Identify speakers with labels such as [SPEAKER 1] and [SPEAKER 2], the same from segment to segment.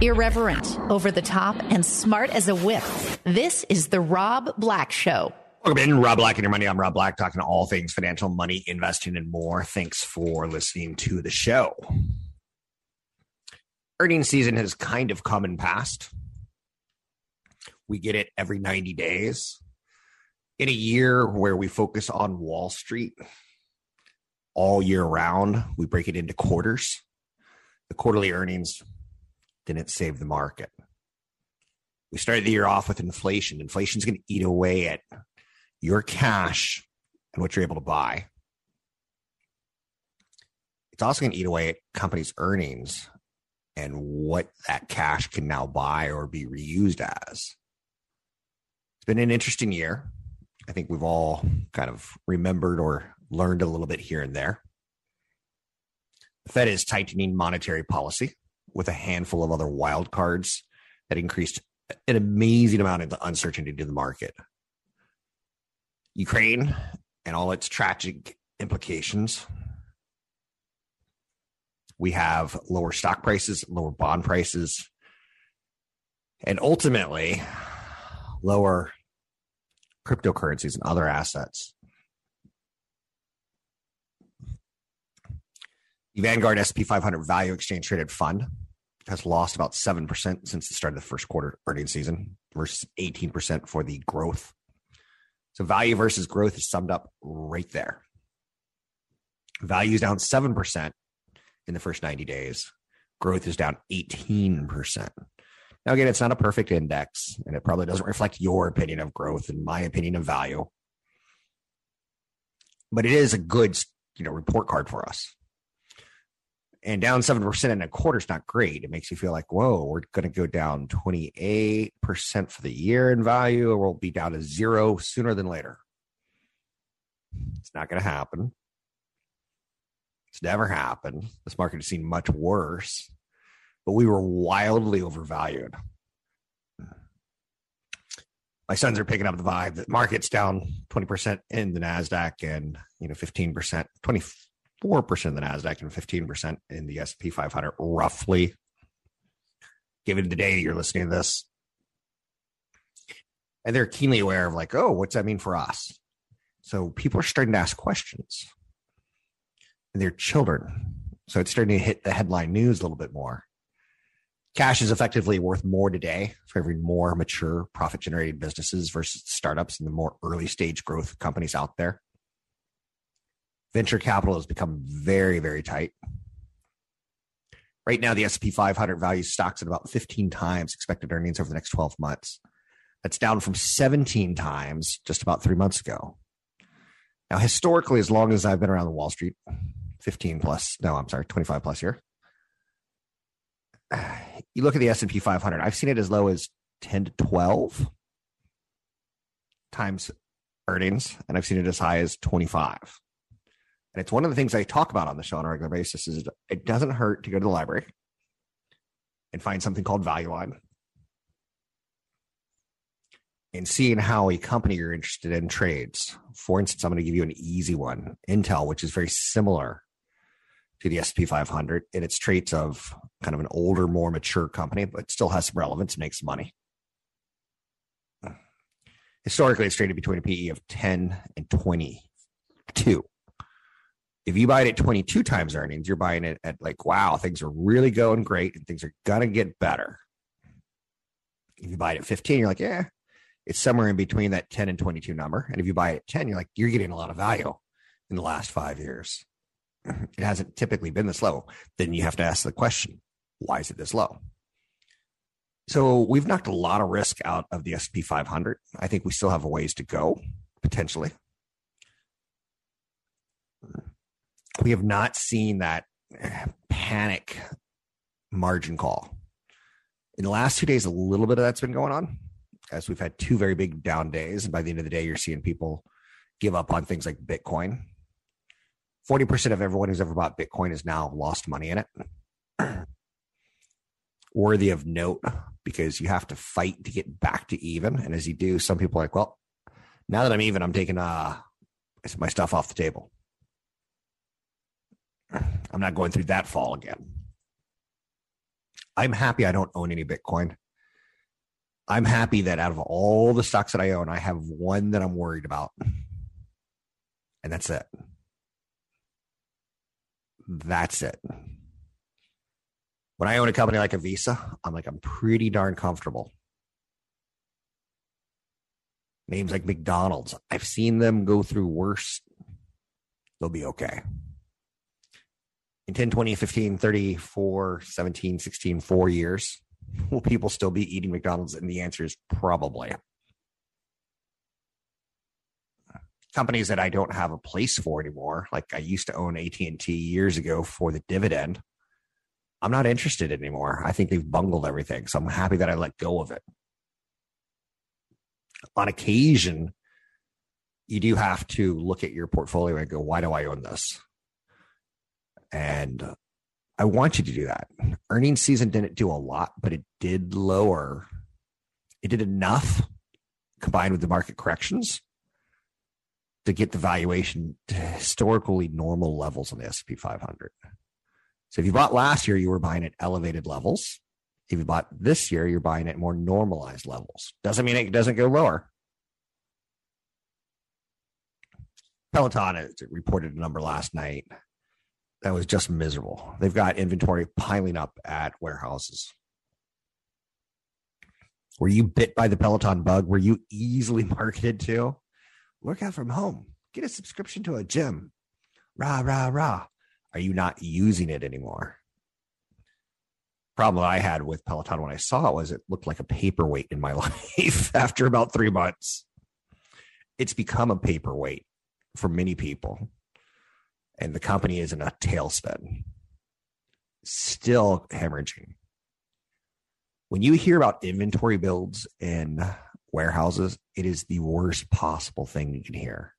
[SPEAKER 1] Irreverent, over the top, and smart as a whip. This is The Rob Black Show.
[SPEAKER 2] Welcome in, Rob Black and your money. I'm Rob Black, talking all things financial, money, investing, and more. Thanks for listening to the show. Earnings season has kind of come and passed. We get it every 90 days. In a year where we focus on Wall Street all year round, we break it into quarters. The quarterly earnings didn't save the market. We started the year off with inflation. Inflation's going to eat away at your cash and what you're able to buy. It's also going to eat away at companies' earnings and what that cash can now buy or be reused as. It's been an interesting year. I think we've all kind of remembered or learned a little bit here and there. The Fed is tightening monetary policy with a handful of other wild cards that increased an amazing amount of the uncertainty to the market. Ukraine and all its tragic implications. We have lower stock prices, lower bond prices, and ultimately lower cryptocurrencies and other assets. The Vanguard SP 500 Value Exchange Traded Fund has lost about 7% since the start of the first quarter earnings season versus 18% for the growth. So value versus growth is summed up right there. Value is down 7% in the first 90 days. Growth is down 18%. Now, again, it's not a perfect index, and it probably doesn't reflect your opinion of growth and my opinion of value. But it is a good, you know, report card for us and down 7% in a quarter is not great. It makes you feel like, whoa, we're going to go down 28% for the year in value, or we'll be down to zero sooner than later. It's not going to happen. It's never happened. This market has seen much worse, but we were wildly overvalued. My sons are picking up the vibe that market's down 20% in the NASDAQ and, you know, 15%, 20, 4% in the NASDAQ and 15% in the S&P 500, roughly, given the day that you're listening to this. And they're keenly aware of like, oh, what's that mean for us? So people are starting to ask questions. And they're children. So it's starting to hit the headline news a little bit more. Cash is effectively worth more today for every more mature profit generating businesses versus startups and the more early stage growth companies out there venture capital has become very, very tight. Right now, the S&P 500 values stocks at about 15 times expected earnings over the next 12 months. That's down from 17 times just about three months ago. Now, historically, as long as I've been around the Wall Street, 15 plus, no, I'm sorry, 25 plus here. You look at the S&P 500, I've seen it as low as 10 to 12 times earnings, and I've seen it as high as 25. And it's one of the things I talk about on the show on a regular basis is it doesn't hurt to go to the library and find something called Value Line and seeing how a company you're interested in trades. For instance, I'm going to give you an easy one, Intel, which is very similar to the SP 500 in its traits of kind of an older, more mature company, but still has some relevance, makes money. Historically, it's traded between a PE of 10 and 22 if you buy it at 22 times earnings, you're buying it at like, wow, things are really going great and things are going to get better. If you buy it at 15, you're like, yeah, it's somewhere in between that 10 and 22 number. And if you buy it at 10, you're like, you're getting a lot of value in the last five years. It hasn't typically been this low. Then you have to ask the question, why is it this low? So we've knocked a lot of risk out of the SP 500. I think we still have a ways to go potentially we have not seen that panic margin call In the last two days, a little bit of that's been going on as we've had two very big down days. And by the end of the day, you're seeing people give up on things like Bitcoin. 40% of everyone who's ever bought Bitcoin has now lost money in it. Worthy of note because you have to fight to get back to even. And as you do, some people are like, well, now that I'm even, I'm taking uh, my stuff off the table. I'm not going through that fall again. I'm happy I don't own any Bitcoin. I'm happy that out of all the stocks that I own, I have one that I'm worried about. And that's it. That's it. When I own a company like a Visa, I'm like, I'm pretty darn comfortable. Names like McDonald's, I've seen them go through worse. They'll be okay. In 10, 20, 15, 30, 4, 17, 16, four years, will people still be eating McDonald's? And the answer is probably. Companies that I don't have a place for anymore, like I used to own AT&T years ago for the dividend. I'm not interested anymore. I think they've bungled everything. So I'm happy that I let go of it. On occasion, you do have to look at your portfolio and go, why do I own this? And I want you to do that. Earnings season didn't do a lot, but it did lower. It did enough combined with the market corrections to get the valuation to historically normal levels on the S&P 500. So if you bought last year, you were buying at elevated levels. If you bought this year, you're buying at more normalized levels. Doesn't mean it doesn't go lower. Peloton reported a number last night that was just miserable. They've got inventory piling up at warehouses. Were you bit by the Peloton bug? Were you easily marketed to? Work out from home. Get a subscription to a gym. Rah, rah, rah. Are you not using it anymore? Problem I had with Peloton when I saw it was it looked like a paperweight in my life after about three months. It's become a paperweight for many people and the company is in a tailspin, still hemorrhaging. When you hear about inventory builds in warehouses, it is the worst possible thing you can hear.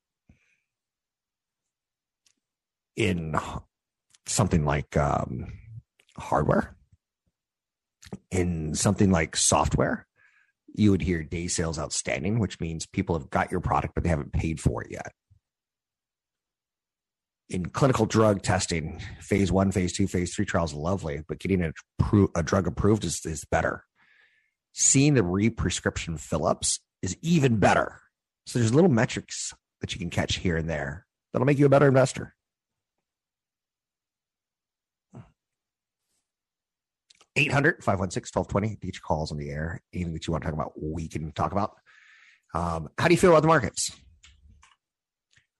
[SPEAKER 2] In something like um, hardware, in something like software, you would hear day sales outstanding, which means people have got your product, but they haven't paid for it yet in clinical drug testing, phase one, phase two, phase three trials are lovely, but getting a, a drug approved is, is better. Seeing the re-prescription fill-ups is even better. So there's little metrics that you can catch here and there that'll make you a better investor. 800 516 1220. Get your calls on the air. Anything that you want to talk about, we can talk about. Um, how do you feel about the markets?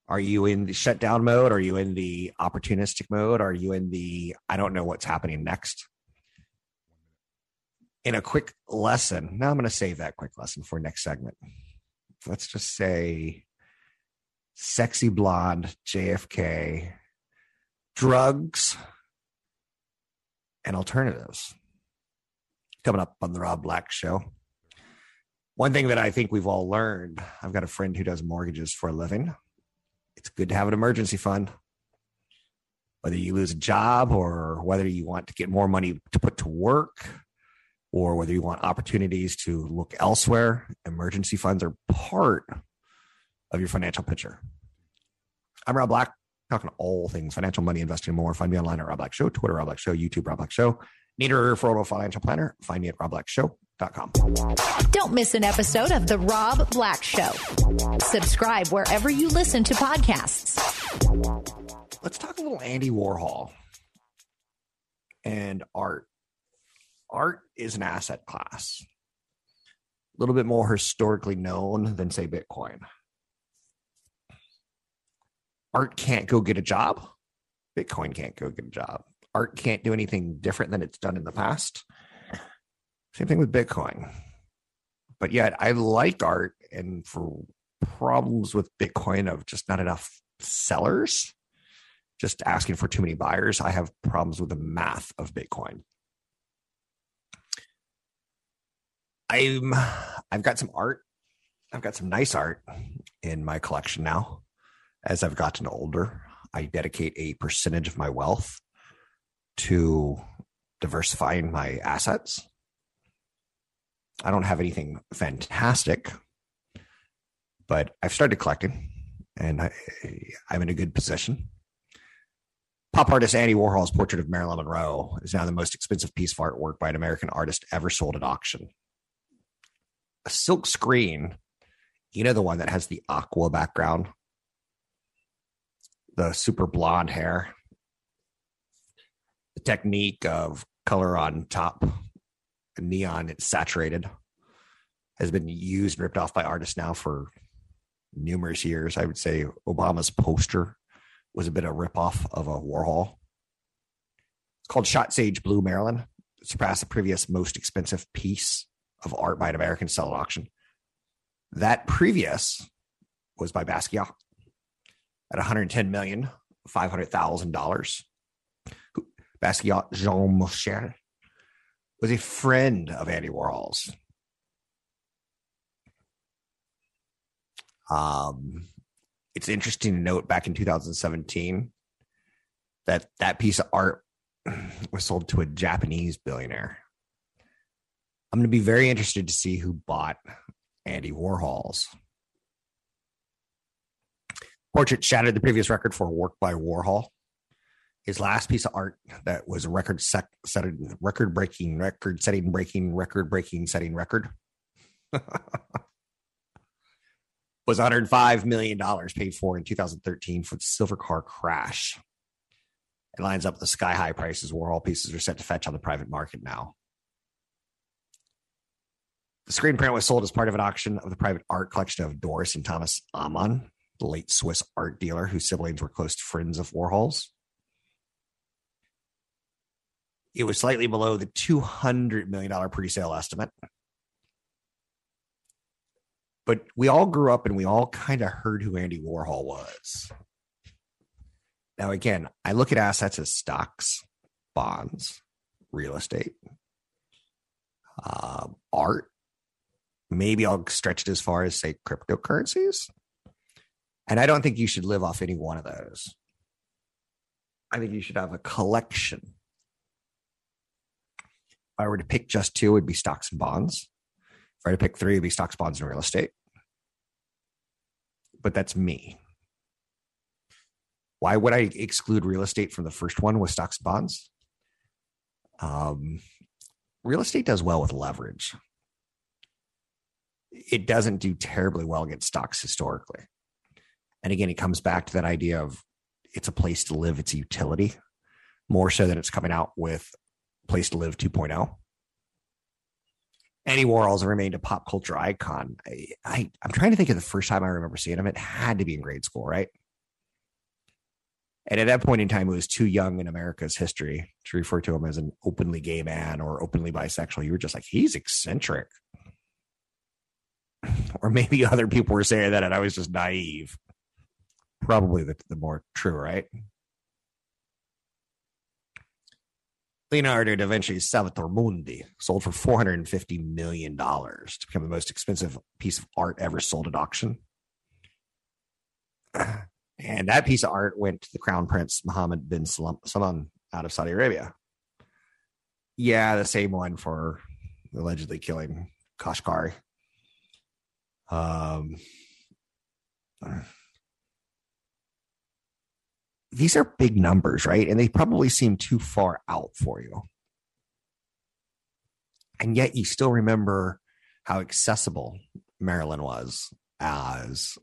[SPEAKER 2] Are you in the shutdown mode? Are you in the opportunistic mode? Are you in the I don't know what's happening next? In a quick lesson, now I'm going to save that quick lesson for next segment. Let's just say sexy blonde JFK, drugs, and alternatives. Coming up on the Rob Black Show. One thing that I think we've all learned I've got a friend who does mortgages for a living it's good to have an emergency fund. Whether you lose a job or whether you want to get more money to put to work or whether you want opportunities to look elsewhere, emergency funds are part of your financial picture. I'm Rob Black, talking all things financial, money, investing, more. Find me online at Rob Black Show, Twitter, Rob Black Show, YouTube, Rob Black Show. Need a referral financial planner? Find me at Rob Black Show.
[SPEAKER 1] Don't miss an episode of The Rob Black Show. Subscribe wherever you listen to podcasts.
[SPEAKER 2] Let's talk a little Andy Warhol and art. Art is an asset class, a little bit more historically known than, say, Bitcoin. Art can't go get a job. Bitcoin can't go get a job. Art can't do anything different than it's done in the past. Same thing with Bitcoin. But yet I like art and for problems with Bitcoin of just not enough sellers, just asking for too many buyers, I have problems with the math of Bitcoin. I'm I've got some art. I've got some nice art in my collection now. As I've gotten older, I dedicate a percentage of my wealth to diversifying my assets. I don't have anything fantastic, but I've started collecting and I, I'm in a good position. Pop artist Andy Warhol's portrait of Marilyn Monroe is now the most expensive piece of artwork by an American artist ever sold at auction. A silk screen, you know, the one that has the aqua background, the super blonde hair, technique of color on top, neon, it's saturated, has been used ripped off by artists now for numerous years. I would say Obama's poster was a bit of a ripoff of a Warhol. It's called Shot Sage Blue Marilyn. It surpassed the previous most expensive piece of art by an American sell at auction. That previous was by Basquiat at 110 million five hundred thousand dollars. Basquiat Jean Michel was a friend of Andy Warhol's. Um, it's interesting to note back in 2017 that that piece of art was sold to a Japanese billionaire. I'm going to be very interested to see who bought Andy Warhol's. Portrait shattered the previous record for a work by Warhol. His last piece of art that was record set, setting, record breaking, record setting breaking, record breaking setting record was 105 million dollars paid for in 2013 for the silver car crash. It lines up with the sky high prices Warhol pieces are set to fetch on the private market now. The screen print was sold as part of an auction of the private art collection of Doris and Thomas Ammann, the late Swiss art dealer whose siblings were close friends of Warhol's. It was slightly below the $200 million pre sale estimate. But we all grew up and we all kind of heard who Andy Warhol was. Now, again, I look at assets as stocks, bonds, real estate, uh, art. Maybe I'll stretch it as far as, say, cryptocurrencies. And I don't think you should live off any one of those. I think you should have a collection. If I were to pick just two, it'd be stocks and bonds. If I were to pick three, it'd be stocks, bonds, and real estate. But that's me. Why would I exclude real estate from the first one with stocks and bonds? Um, real estate does well with leverage. It doesn't do terribly well against stocks historically. And again, it comes back to that idea of it's a place to live, it's a utility, more so than it's coming out with place to live 2.0. Andy Warhol's remained a pop culture icon. I, I I'm trying to think of the first time I remember seeing him. It had to be in grade school, right? And at that point in time, it was too young in America's history to refer to him as an openly gay man or openly bisexual. You were just like, he's eccentric. Or maybe other people were saying that, and I was just naive. Probably the, the more true, right? Leonardo da Vinci's Salvator Mundi sold for $450 million to become the most expensive piece of art ever sold at auction. And that piece of art went to the Crown Prince Mohammed bin Salman out of Saudi Arabia. Yeah, the same one for allegedly killing Khashoggi. Um, these are big numbers, right? And they probably seem too far out for you. And yet you still remember how accessible Marilyn was as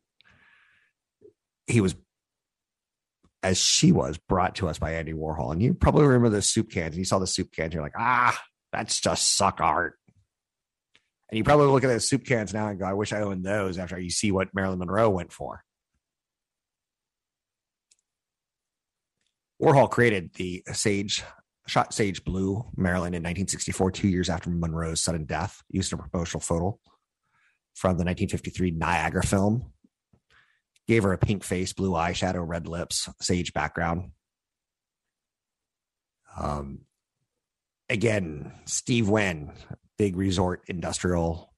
[SPEAKER 2] he was as she was brought to us by Andy Warhol. And you probably remember the soup cans. And you saw the soup cans, you're like, ah, that's just suck art. And you probably look at those soup cans now and go, I wish I owned those after you see what Marilyn Monroe went for. Warhol created the Sage shot Sage Blue Marilyn in 1964, two years after Monroe's sudden death, used a promotional photo from the 1953 Niagara film. Gave her a pink face, blue eyeshadow, red lips, sage background. Um, again, Steve Wynn, big resort industrial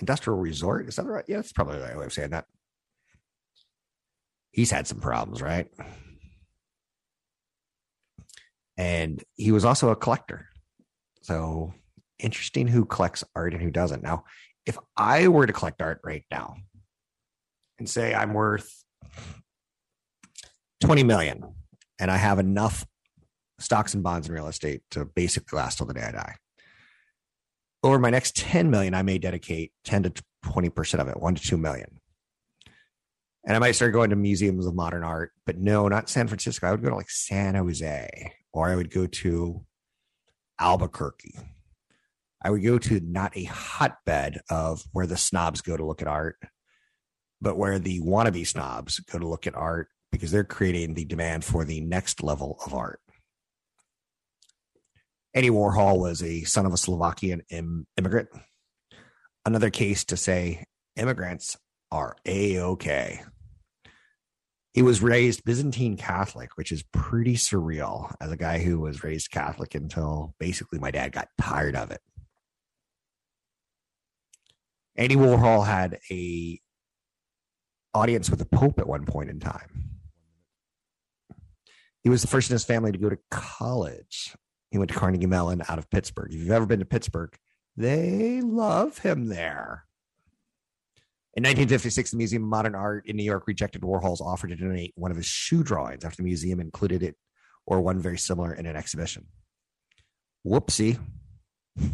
[SPEAKER 2] industrial resort. Is that right? Yeah, that's probably the right way of saying that. He's had some problems, right? And he was also a collector. So interesting who collects art and who doesn't. Now, if I were to collect art right now and say I'm worth 20 million and I have enough stocks and bonds and real estate to basically last till the day I die. Over my next 10 million, I may dedicate 10 to 20% of it, one to two million. And I might start going to museums of modern art, but no, not San Francisco. I would go to like San Jose or I would go to Albuquerque. I would go to not a hotbed of where the snobs go to look at art, but where the wannabe snobs go to look at art because they're creating the demand for the next level of art. Andy Warhol was a son of a Slovakian Im- immigrant. Another case to say immigrants are a okay. He was raised Byzantine Catholic, which is pretty surreal as a guy who was raised Catholic until basically my dad got tired of it. Andy Warhol had a audience with the Pope at one point in time. He was the first in his family to go to college. He went to Carnegie Mellon out of Pittsburgh. If you've ever been to Pittsburgh, they love him there. In 1956, the Museum of Modern Art in New York rejected Warhol's offer to donate one of his shoe drawings after the museum included it or one very similar in an exhibition. Whoopsie.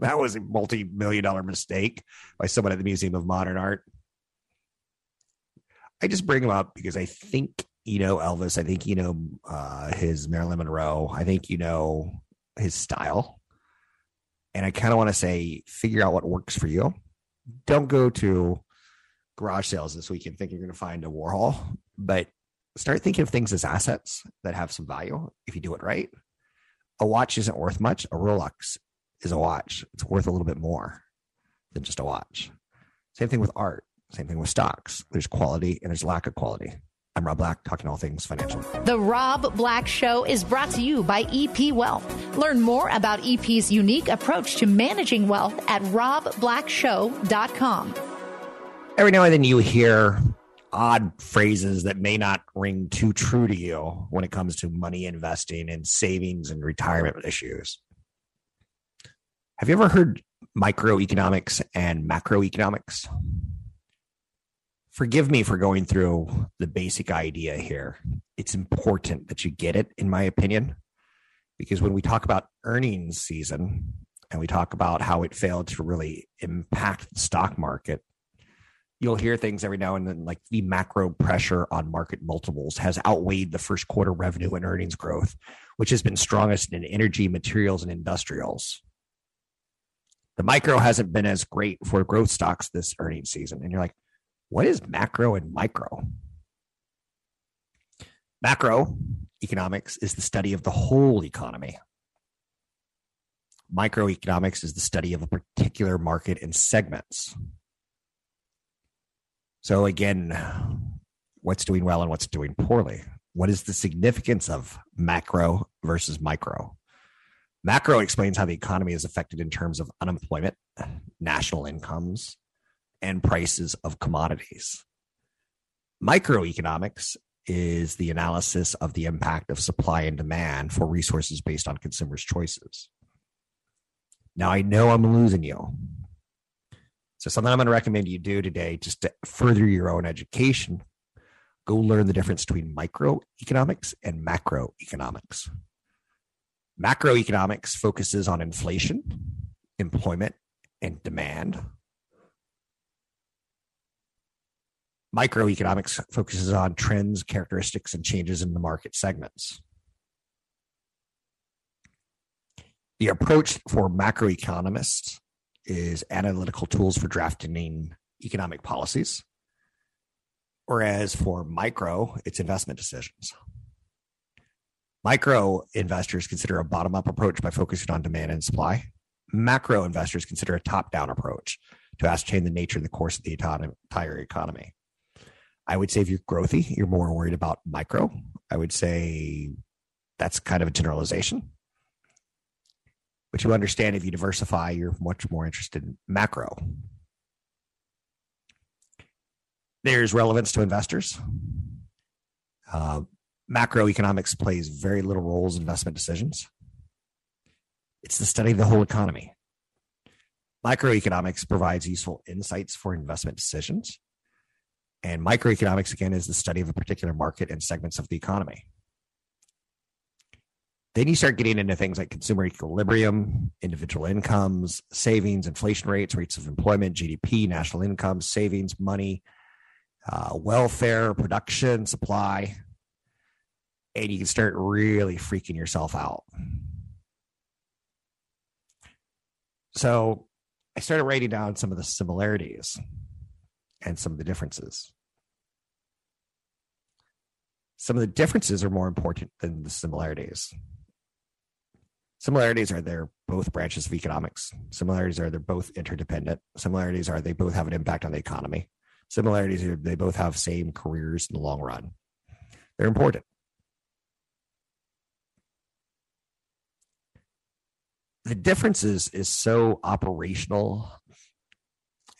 [SPEAKER 2] That was a multi million dollar mistake by someone at the Museum of Modern Art. I just bring him up because I think you know Elvis. I think you know uh, his Marilyn Monroe. I think you know his style. And I kind of want to say, figure out what works for you. Don't go to garage sales this week and think you're going to find a Warhol, but start thinking of things as assets that have some value if you do it right. A watch isn't worth much. A Rolex is a watch. It's worth a little bit more than just a watch. Same thing with art. Same thing with stocks. There's quality and there's lack of quality. I'm Rob Black, talking all things financial.
[SPEAKER 1] The Rob Black Show is brought to you by EP Wealth. Learn more about EP's unique approach to managing wealth at robblackshow.com.
[SPEAKER 2] Every now and then you hear odd phrases that may not ring too true to you when it comes to money investing and savings and retirement issues. Have you ever heard microeconomics and macroeconomics? Forgive me for going through the basic idea here. It's important that you get it, in my opinion, because when we talk about earnings season and we talk about how it failed to really impact the stock market, you'll hear things every now and then like the macro pressure on market multiples has outweighed the first quarter revenue and earnings growth, which has been strongest in energy, materials, and industrials the micro hasn't been as great for growth stocks this earnings season. And you're like, what is macro and micro? Macro economics is the study of the whole economy. Microeconomics is the study of a particular market and segments. So, again, what's doing well and what's doing poorly? What is the significance of macro versus micro? Macro explains how the economy is affected in terms of unemployment, national incomes, and prices of commodities. Microeconomics is the analysis of the impact of supply and demand for resources based on consumers' choices. Now, I know I'm losing you. So, something I'm going to recommend you do today, just to further your own education, go learn the difference between microeconomics and macroeconomics. Macroeconomics focuses on inflation, employment, and demand. Microeconomics focuses on trends, characteristics, and changes in the market segments. The approach for macroeconomists is analytical tools for drafting economic policies, whereas for micro, it's investment decisions. Micro investors consider a bottom up approach by focusing on demand and supply. Macro investors consider a top down approach to ascertain the nature and the course of the entire economy. I would say if you're growthy, you're more worried about micro. I would say that's kind of a generalization. But you understand if you diversify, you're much more interested in macro. There's relevance to investors. Uh, macroeconomics plays very little roles in investment decisions. It's the study of the whole economy. Microeconomics provides useful insights for investment decisions. And microeconomics, again, is the study of a particular market and segments of the economy. Then you start getting into things like consumer equilibrium, individual incomes, savings, inflation rates, rates of employment, GDP, national income, savings, money, uh, welfare, production, supply. And you can start really freaking yourself out. So I started writing down some of the similarities and some of the differences. Some of the differences are more important than the similarities. Similarities are they're both branches of economics. Similarities are they're both interdependent. Similarities are they both have an impact on the economy. Similarities are they both have same careers in the long run. They're important. The differences is so operational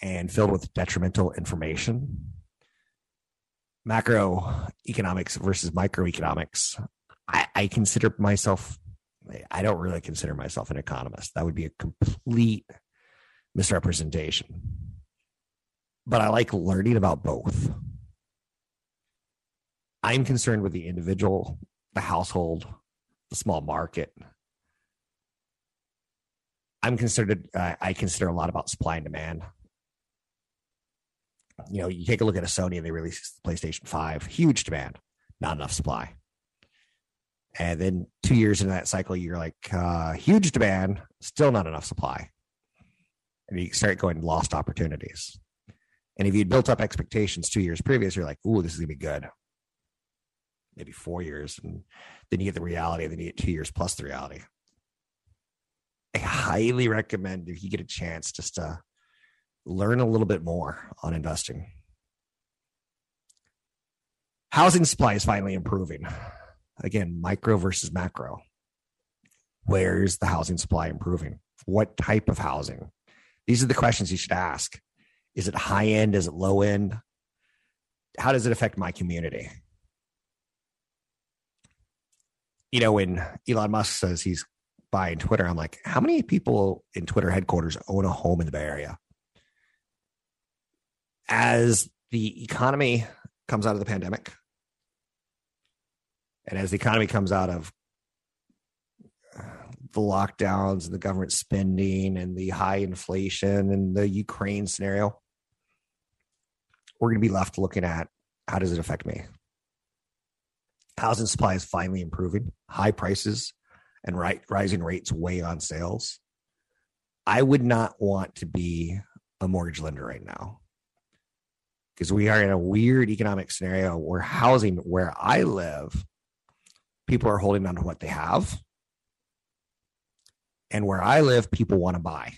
[SPEAKER 2] and filled with detrimental information. Macroeconomics versus microeconomics. I, I consider myself I don't really consider myself an economist. That would be a complete misrepresentation. But I like learning about both. I'm concerned with the individual, the household, the small market. I'm considered, uh, I consider a lot about supply and demand. You know, you take a look at a Sony and they released the PlayStation 5, huge demand, not enough supply. And then two years into that cycle, you're like, uh, huge demand, still not enough supply. And you start going lost opportunities. And if you'd built up expectations two years previous, you're like, ooh, this is to be good. Maybe four years. And then you get the reality, and then you get two years plus the reality. I highly recommend if you get a chance just to learn a little bit more on investing. Housing supply is finally improving. Again, micro versus macro. Where's the housing supply improving? What type of housing? These are the questions you should ask. Is it high end? Is it low end? How does it affect my community? You know, when Elon Musk says he's buying Twitter, I'm like, how many people in Twitter headquarters own a home in the Bay Area? As the economy comes out of the pandemic, and as the economy comes out of uh, the lockdowns and the government spending and the high inflation and the Ukraine scenario, we're going to be left looking at how does it affect me? Housing supply is finally improving. High prices and rising rates weigh on sales. I would not want to be a mortgage lender right now because we are in a weird economic scenario where housing where I live people are holding on to what they have. And where I live, people want to buy.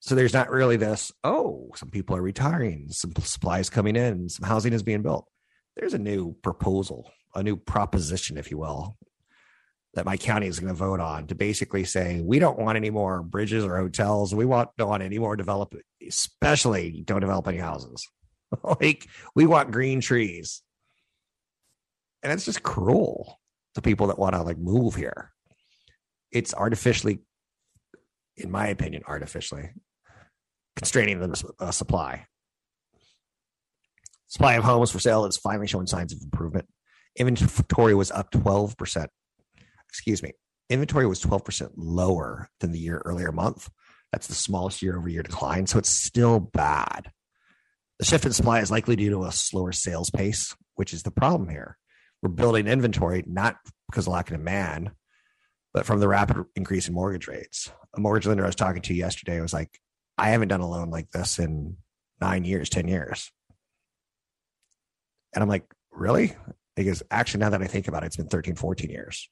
[SPEAKER 2] So there's not really this, oh, some people are retiring, some supplies coming in, some housing is being built. There's a new proposal, a new proposition, if you will, that my county is going to vote on to basically say we don't want any more bridges or hotels. We want don't want any more develop, especially don't develop any houses. like we want green trees and it's just cruel to people that want to like move here. It's artificially, in my opinion, artificially constraining the uh, supply. Supply of homes for sale is finally showing signs of improvement. Inventory was up 12%. Excuse me. Inventory was 12% lower than the year earlier month. That's the smallest year over year decline. So it's still bad. The shift in supply is likely due to a slower sales pace, which is the problem here we're building inventory not because of lack of demand, but from the rapid increase in mortgage rates. A mortgage lender I was talking to yesterday was like, I haven't done a loan like this in nine years, 10 years. And I'm like, really? Because actually, now that I think about it, it's been 13, 14 years.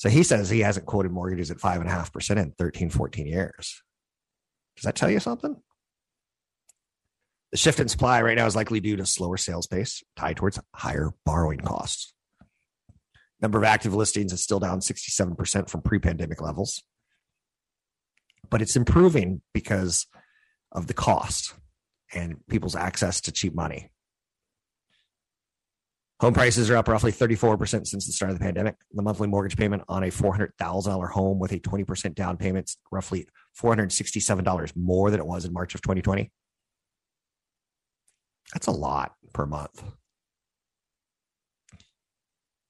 [SPEAKER 2] So he says he hasn't quoted mortgages at five and a half percent in 13, 14 years. Does that tell you something? The shift in supply right now is likely due to slower sales pace tied towards higher borrowing costs. Number of active listings is still down 67% from pre pandemic levels, but it's improving because of the cost and people's access to cheap money. Home prices are up roughly 34% since the start of the pandemic. The monthly mortgage payment on a $400,000 home with a 20% down payment is roughly $467 more than it was in March of 2020. That's a lot per month.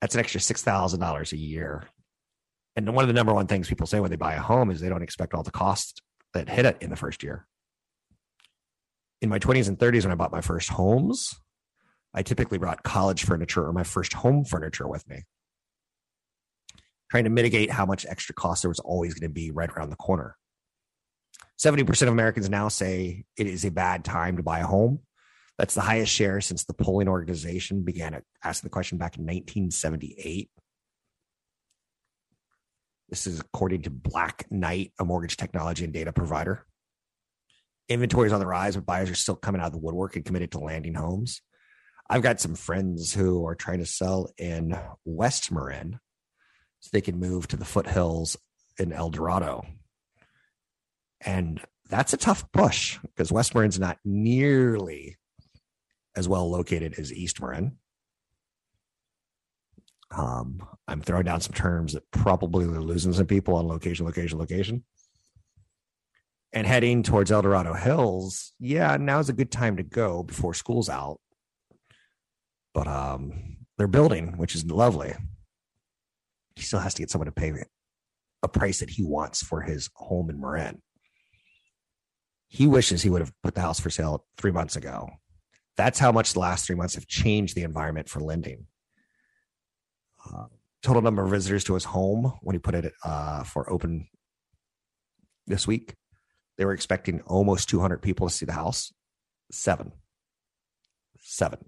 [SPEAKER 2] That's an extra $6,000 a year. And one of the number one things people say when they buy a home is they don't expect all the costs that hit it in the first year. In my 20s and 30s, when I bought my first homes, I typically brought college furniture or my first home furniture with me, trying to mitigate how much extra cost there was always going to be right around the corner. 70% of Americans now say it is a bad time to buy a home. That's the highest share since the polling organization began asking the question back in 1978. This is according to Black Knight, a mortgage technology and data provider. Inventory is on the rise, but buyers are still coming out of the woodwork and committed to landing homes. I've got some friends who are trying to sell in West Marin so they can move to the foothills in El Dorado. And that's a tough push because West Marin's not nearly as well located as East Marin. Um, I'm throwing down some terms that probably are losing some people on location, location, location. And heading towards El Dorado Hills, yeah, now's a good time to go before school's out but um, they're building, which is lovely. He still has to get someone to pay a price that he wants for his home in Marin. He wishes he would have put the house for sale three months ago. That's how much the last three months have changed the environment for lending. Uh, total number of visitors to his home when he put it uh, for open this week, they were expecting almost 200 people to see the house. Seven. Seven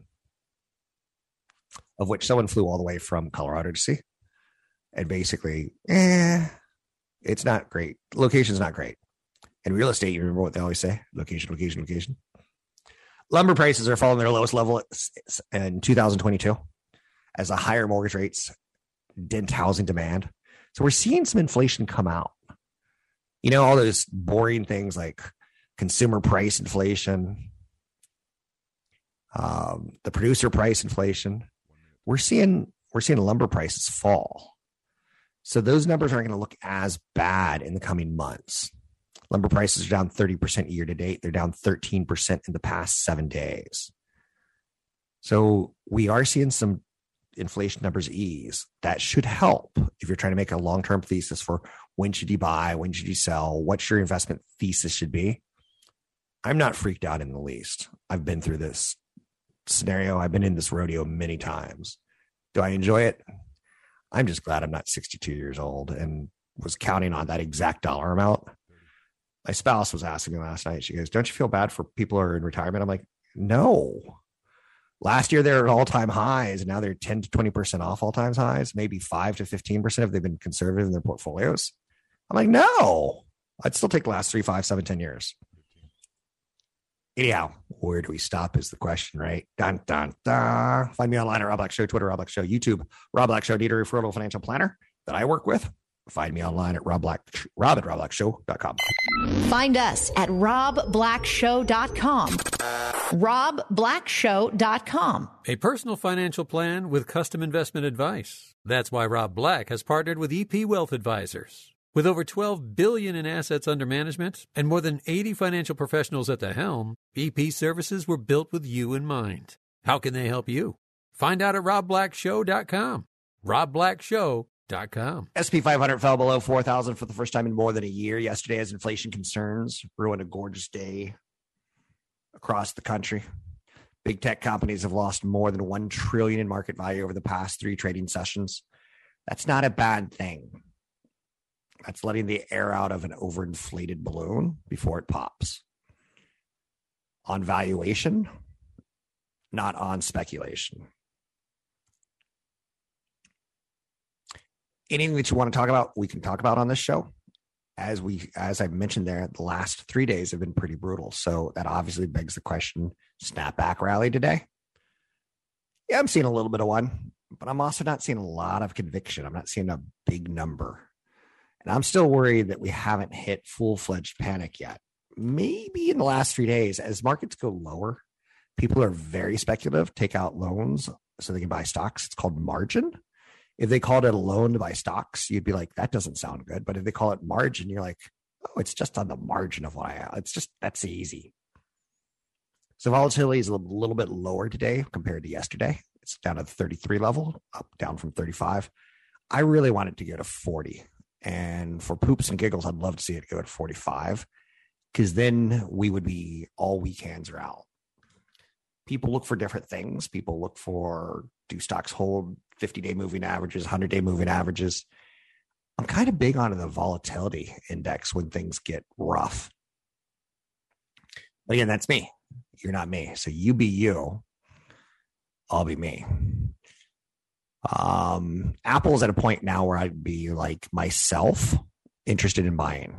[SPEAKER 2] of which someone flew all the way from Colorado to see. And basically, eh, it's not great. Location's not great. In real estate, you remember what they always say location, location, location. Lumber prices are falling their lowest level in 2022 as the higher mortgage rates dent housing demand. So we're seeing some inflation come out. You know, all those boring things like consumer price inflation, um, the producer price inflation we're seeing we're seeing lumber prices fall. So those numbers aren't going to look as bad in the coming months. Lumber prices are down 30% year to date. They're down 13% in the past seven days. So we are seeing some inflation numbers ease. That should help if you're trying to make a long term thesis for when should you buy, when should you sell, what your investment thesis should be. I'm not freaked out in the least. I've been through this scenario. I've been in this rodeo many times. Do I enjoy it? I'm just glad I'm not 62 years old and was counting on that exact dollar amount. My spouse was asking me last night. She goes, Don't you feel bad for people who are in retirement? I'm like, No. Last year they're at all time highs, and now they're 10 to 20% off all time highs, maybe 5 to 15% if they've been conservative in their portfolios. I'm like, No, I'd still take the last three, five, seven, ten years. Anyhow, where do we stop is the question, right? Dun, dun, dun. Find me online at Rob Black Show, Twitter, Rob Black Show, YouTube, Rob Black Show, need a referral financial planner that I work with. Find me online at Rob Black, Rob at RobBlackShow.com.
[SPEAKER 1] Find us at RobBlackShow.com. RobBlackShow.com.
[SPEAKER 3] A personal financial plan with custom investment advice. That's why Rob Black has partnered with EP Wealth Advisors. With over 12 billion in assets under management and more than 80 financial professionals at the helm, EP services were built with you in mind. How can they help you? Find out at robblackshow.com. robblackshow.com.
[SPEAKER 2] SP 500 fell below 4,000 for the first time in more than a year yesterday as inflation concerns ruined a gorgeous day across the country. Big tech companies have lost more than 1 trillion in market value over the past 3 trading sessions. That's not a bad thing that's letting the air out of an overinflated balloon before it pops. On valuation, not on speculation. Anything that you want to talk about, we can talk about on this show. As we, as I mentioned there, the last three days have been pretty brutal. So that obviously begs the question: snapback rally today. Yeah, I'm seeing a little bit of one. but I'm also not seeing a lot of conviction. I'm not seeing a big number. And I'm still worried that we haven't hit full fledged panic yet. Maybe in the last three days, as markets go lower, people are very speculative, take out loans so they can buy stocks. It's called margin. If they called it a loan to buy stocks, you'd be like, that doesn't sound good. But if they call it margin, you're like, oh, it's just on the margin of what I have. It's just that's easy. So volatility is a little bit lower today compared to yesterday. It's down at the 33 level, up down from 35. I really want it to go to 40. And for poops and giggles, I'd love to see it go to 45 because then we would be all weak hands are out. People look for different things. People look for do stocks hold 50 day moving averages, 100 day moving averages. I'm kind of big on the volatility index when things get rough. But again, that's me. You're not me. So you be you. I'll be me. Um, Apple's at a point now where I'd be like myself interested in buying.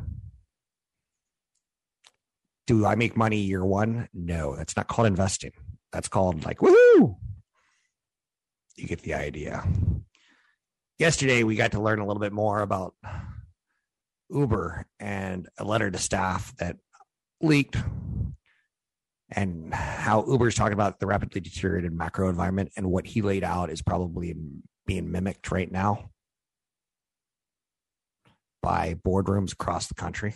[SPEAKER 2] Do I make money year one? No, that's not called investing. That's called like woohoo. You get the idea. Yesterday, we got to learn a little bit more about Uber and a letter to staff that leaked and how Uber's talking about the rapidly deteriorated macro environment and what he laid out is probably being mimicked right now by boardrooms across the country.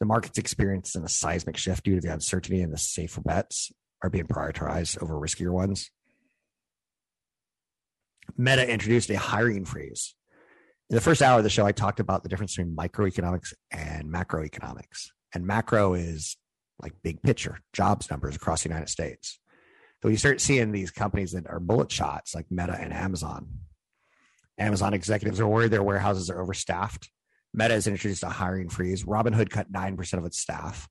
[SPEAKER 2] The market's experiencing a seismic shift due to the uncertainty and the safer bets are being prioritized over riskier ones. Meta introduced a hiring freeze. In the first hour of the show, I talked about the difference between microeconomics and macroeconomics. And macro is like big picture jobs numbers across the United States. So you start seeing these companies that are bullet shots like Meta and Amazon. Amazon executives are worried their warehouses are overstaffed. Meta has introduced a hiring freeze. Robinhood cut 9% of its staff.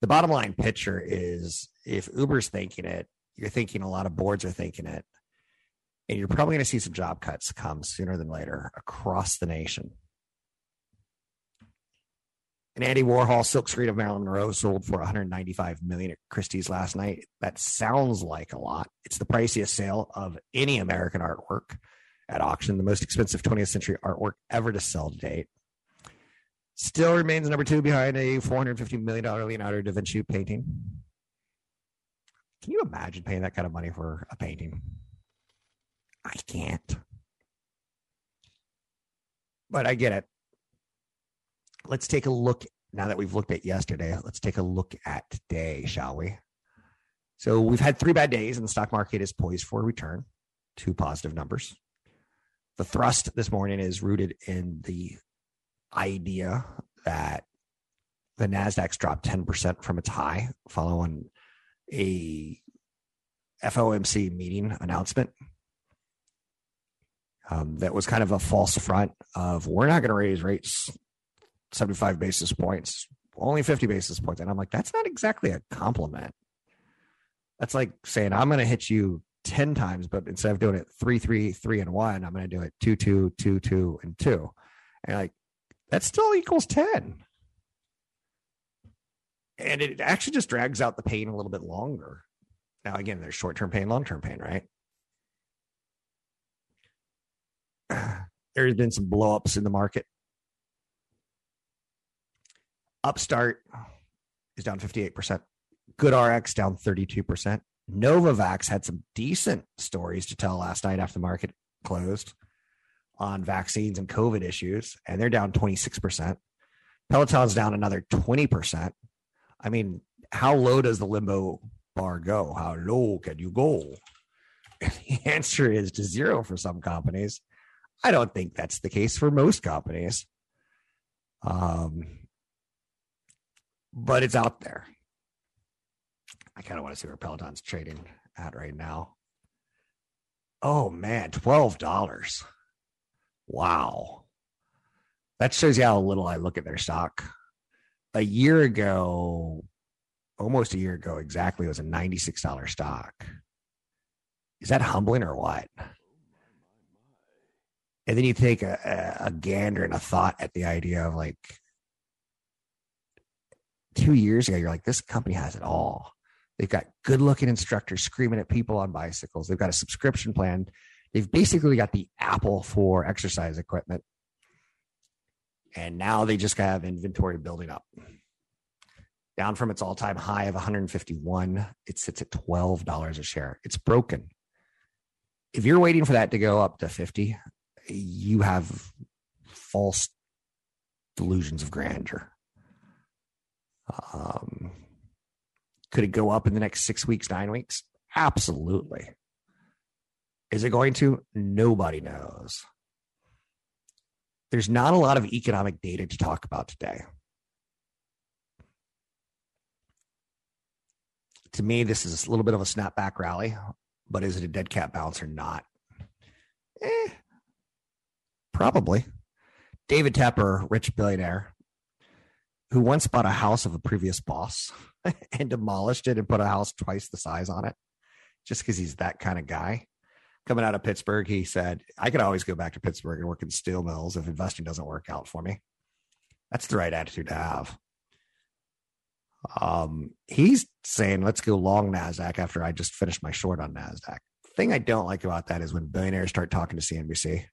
[SPEAKER 2] The bottom line picture is if Uber's thinking it, you're thinking a lot of boards are thinking it. And you're probably going to see some job cuts come sooner than later across the nation. An Andy Warhol silkscreen of Marilyn Monroe sold for 195 million at Christie's last night. That sounds like a lot. It's the priciest sale of any American artwork at auction, the most expensive 20th century artwork ever to sell to date. Still remains number two behind a $450 million Leonardo da Vinci painting. Can you imagine paying that kind of money for a painting? I can't. But I get it let's take a look now that we've looked at yesterday. Let's take a look at today, shall we? So we've had three bad days, and the stock market is poised for a return. Two positive numbers. The thrust this morning is rooted in the idea that the Nasdaq's dropped 10% from its high following a FOMC meeting announcement. Um, that was kind of a false front of we're not going to raise rates 75 basis points, only 50 basis points. And I'm like, that's not exactly a compliment. That's like saying, I'm going to hit you 10 times, but instead of doing it three, three, three, and one, I'm going to do it two, two, two, two, and two. And like, that still equals 10. And it actually just drags out the pain a little bit longer. Now, again, there's short term pain, long term pain, right? There's been some blowups in the market Upstart is down 58%. GoodRx down 32%. Novavax had some decent stories to tell last night after the market closed on vaccines and COVID issues, and they're down 26%. Peloton's down another 20%. I mean, how low does the limbo bar go? How low can you go? the answer is to zero for some companies. I don't think that's the case for most companies. Um, but it's out there. I kind of want to see where Peloton's trading at right now. Oh man, twelve dollars. Wow, that shows you how little I look at their stock. A year ago, almost a year ago exactly, it was a ninety-six dollar stock. Is that humbling or what? And then you take a, a gander and a thought at the idea of like two years ago, you're like, this company has it all. They've got good looking instructors screaming at people on bicycles. They've got a subscription plan. They've basically got the Apple for exercise equipment. And now they just have inventory building up. Down from its all time high of 151, it sits at $12 a share. It's broken. If you're waiting for that to go up to 50, you have false delusions of grandeur. Um, could it go up in the next six weeks, nine weeks? Absolutely. Is it going to? Nobody knows. There's not a lot of economic data to talk about today. To me, this is a little bit of a snapback rally, but is it a dead cat bounce or not? Eh, probably. David Tepper, rich billionaire, who once bought a house of a previous boss and demolished it and put a house twice the size on it just because he's that kind of guy. Coming out of Pittsburgh, he said, I could always go back to Pittsburgh and work in steel mills if investing doesn't work out for me. That's the right attitude to have. Um, he's saying, let's go long NASDAQ after I just finished my short on NASDAQ. The thing I don't like about that is when billionaires start talking to CNBC.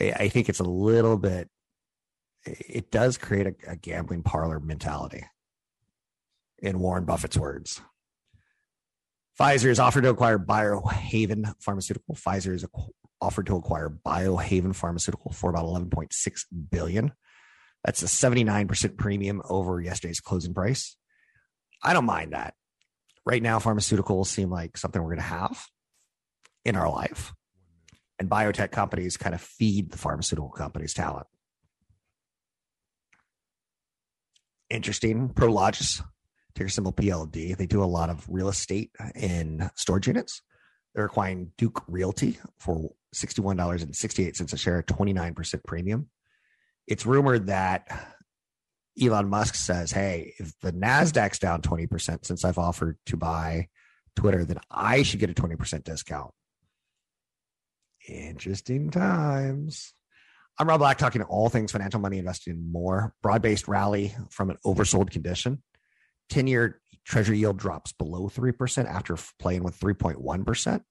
[SPEAKER 2] I think it's a little bit, it does create a, a gambling parlor mentality in Warren Buffett's words. Pfizer is offered to acquire Biohaven Pharmaceutical. Pfizer is offered to acquire Biohaven Pharmaceutical for about 11.6 billion. That's a 79% premium over yesterday's closing price. I don't mind that. Right now, pharmaceuticals seem like something we're going to have in our life. And biotech companies kind of feed the pharmaceutical companies' talent. Interesting. Prologis ticker symbol PLD. They do a lot of real estate in storage units. They're acquiring Duke Realty for $61.68 a share, 29% premium. It's rumored that Elon Musk says, hey, if the NASDAQ's down 20% since I've offered to buy Twitter, then I should get a 20% discount. Interesting times. I'm Rob Black, talking to all things financial money investing and more. Broad based rally from an oversold condition. 10 year treasury yield drops below 3% after playing with 3.1%. A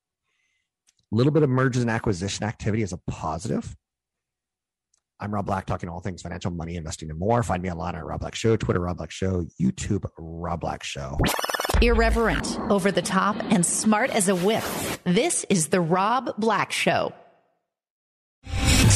[SPEAKER 2] little bit of mergers and acquisition activity is a positive. I'm Rob Black, talking all things financial, money, investing, and more. Find me online at Rob Black Show, Twitter, Rob Black Show, YouTube, Rob Black Show.
[SPEAKER 1] Irreverent, over the top, and smart as a whip. This is The Rob Black Show.